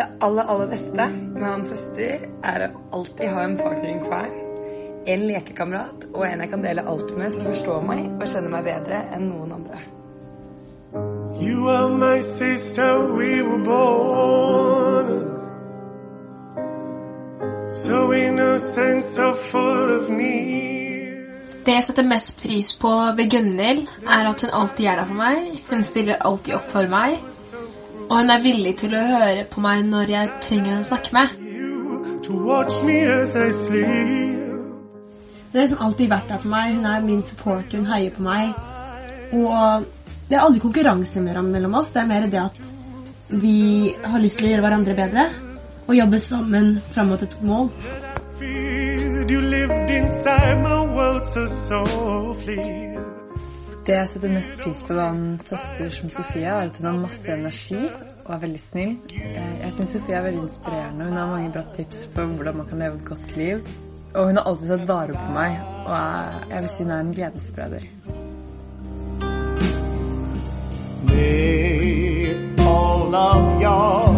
Det aller, aller beste med hans søster er å alltid ha en partner in crime. En lekekamerat og en jeg kan dele alt med, som forstår meg og kjenner meg bedre enn noen andre. You are my sister, we were born So innocent, so full of need Det jeg setter mest pris på ved Gunhild, er at hun alltid er der for meg. Hun stiller alltid opp for meg. Og hun er villig til å høre på meg når jeg trenger henne å snakke med. you to watch me as I sleep Hun har liksom alltid vært der for meg. Hun er min support, hun heier på meg. Og det er aldri konkurranse mellom oss. Det er mer det at vi har lyst til å gjøre hverandre bedre. Og jobbe sammen fram mot et mål. You lived inside my world so softly Det jeg setter mest pris på ved en søster som Sofie, er at hun har masse energi og er veldig snill. Eh, Jeg syns Sofie er veldig inspirerende. Hun har mange bra tips på hvordan man kan leve et godt liv. Og hun har alltid tatt vare på meg, og jeg, vil si hun er en gledesspreder. May all of your